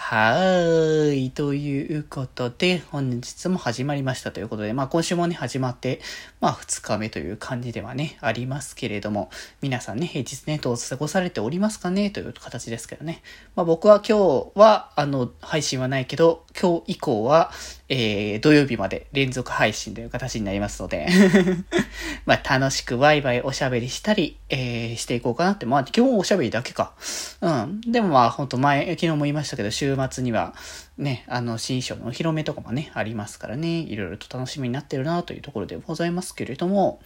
はーい。ということで、本日も始まりましたということで、まあ今週もね、始まって、まあ2日目という感じではね、ありますけれども、皆さんね、平日ね、どう過ごされておりますかねという形ですけどね。まあ僕は今日は、あの、配信はないけど、今日以降は、えー、土曜日まで連続配信という形になりますのでまあ楽しくワイワイおしゃべりしたり、えー、していこうかなって。まあ今日おしゃべりだけか。うん。でもまあほんと前、昨日も言いましたけど、週末には、ね、あの、新章のお披露目とかもね、ありますからね、いろいろと楽しみになってるなというところでございますけれども、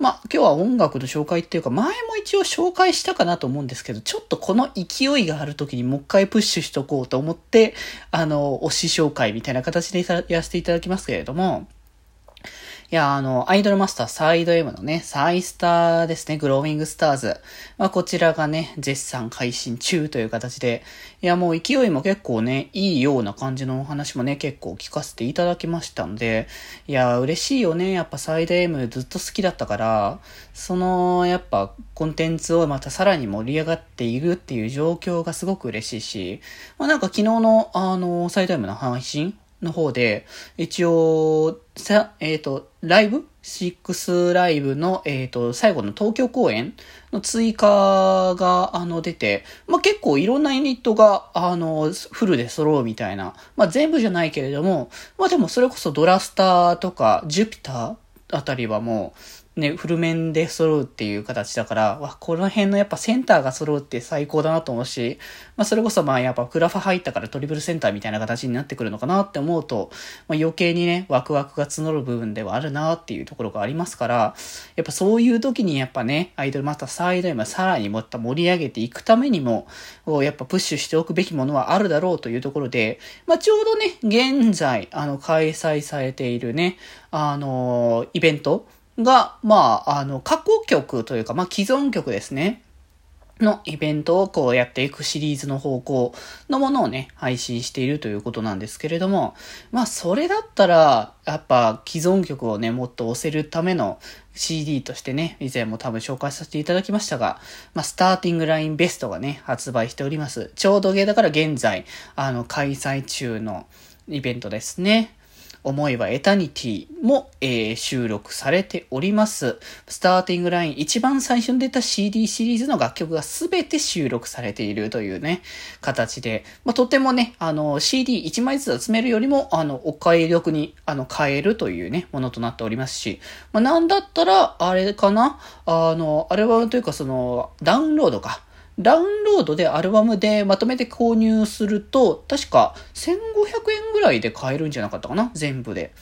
まあ、今日は音楽の紹介っていうか、前も一応紹介したかなと思うんですけど、ちょっとこの勢いがある時にもう一回プッシュしとこうと思って、あの、推し紹介みたいな形でやらせていただきますけれども、いや、あの、アイドルマスターサイド M のね、サイスターですね、グローミングスターズ。まあ、こちらがね、絶賛配信中という形で、いや、もう勢いも結構ね、いいような感じのお話もね、結構聞かせていただきましたので、いや、嬉しいよね。やっぱサイド M ずっと好きだったから、その、やっぱコンテンツをまたさらに盛り上がっているっていう状況がすごく嬉しいし、まあ、なんか昨日の、あの、サイド M の配信の方で、一応、さ、えっ、ー、と、ライブ ?6 ライブの、えっ、ー、と、最後の東京公演の追加が、あの、出て、まあ、結構いろんなユニットが、あの、フルで揃うみたいな。まあ、全部じゃないけれども、まあ、でもそれこそドラスターとか、ジュピターあたりはもう、ね、フル面で揃うっていう形だから、わ、この辺のやっぱセンターが揃うって最高だなと思うし、まあそれこそまあやっぱクラファ入ったからトリプルセンターみたいな形になってくるのかなって思うと、まあ余計にね、ワクワクが募る部分ではあるなっていうところがありますから、やっぱそういう時にやっぱね、アイドルマスターサイド今さらにもっと盛り上げていくためにも、やっぱプッシュしておくべきものはあるだろうというところで、まあちょうどね、現在、あの、開催されているね、あの、イベント、が、まあ、あの、過去曲というか、まあ、既存曲ですね。のイベントをこうやっていくシリーズの方向のものをね、配信しているということなんですけれども、まあそれだったら、やっぱ既存曲をね、もっと押せるための CD としてね、以前も多分紹介させていただきましたが、まあスターティングラインベストがね、発売しております。ちょうどゲーだから現在、あの、開催中のイベントですね。思えばエタニティも、えー、収録されております。スターティングライン一番最初に出た CD シリーズの楽曲が全て収録されているというね、形で、まあ、とてもね、あの、CD1 枚ずつ集めるよりも、あの、お買い得に、あの、買えるというね、ものとなっておりますし、まあ、なんだったら、あれかな、あの、アルバムというかその、ダウンロードか。ダウンロードでアルバムでまとめて購入すると、確か1500円ぐらいで買えるんじゃなかったかな？全部で。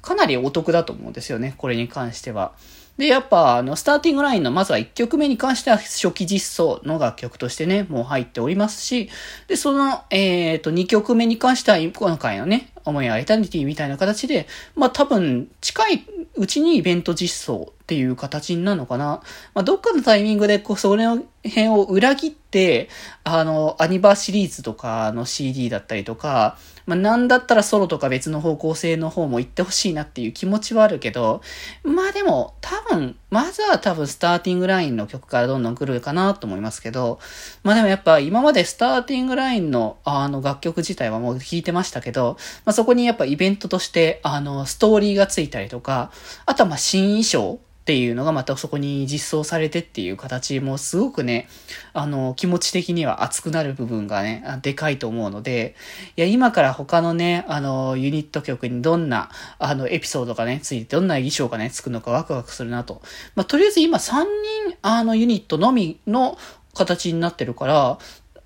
かなりお得だと思うんですよね、これに関しては。で、やっぱ、あの、スターティングラインの、まずは1曲目に関しては初期実装の楽曲としてね、もう入っておりますし、で、その、えっ、ー、と、2曲目に関しては、今回のね、思いやエタニティみたいな形で、まあ多分、近いうちにイベント実装っていう形になるのかな。まあ、どっかのタイミングで、こう、それの辺を裏切って、あの、アニバーシリーズとかの CD だったりとか、まあ、なんだったらソロとか別の方向性の方も行ってほしいなっていう気持ちはあるけど、まあでも、多分、まずは多分スターティングラインの曲からどんどん来るかなと思いますけど、まあでもやっぱ今までスターティングラインのあの楽曲自体はもう聴いてましたけど、まあそこにやっぱイベントとしてあのストーリーがついたりとか、あとはまあ新衣装っていうのがまたそこに実装されてっていう形もすごくね、あの、気持ち的には熱くなる部分がね、でかいと思うので、いや、今から他のね、あの、ユニット曲にどんな、あの、エピソードがね、ついて、どんな衣装がね、つくのかワクワクするなと。まあ、とりあえず今3人、あの、ユニットのみの形になってるから、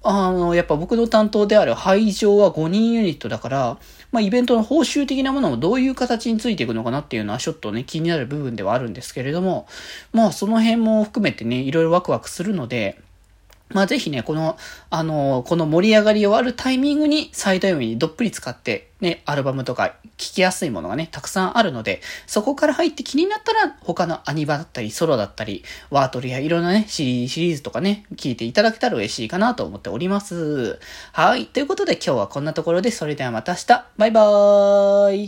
あの、やっぱ僕の担当である会場は5人ユニットだから、まあ、イベントの報酬的なものもどういう形についていくのかなっていうのはちょっとね、気になる部分ではあるんですけれども、まあ、その辺も含めてね、いろいろワクワクするので、まあぜひね、この、あのこの盛り上がり終わるタイミングにサイド M にどっぷり使って、ね、アルバムとか聴きやすいものがね、たくさんあるので、そこから入って気になったら、他のアニバだったり、ソロだったり、ワートルやいろんなね、シリシリーズとかね、聞いていただけたら嬉しいかなと思っております。はい。ということで今日はこんなところで、それではまた明日。バイバーイ。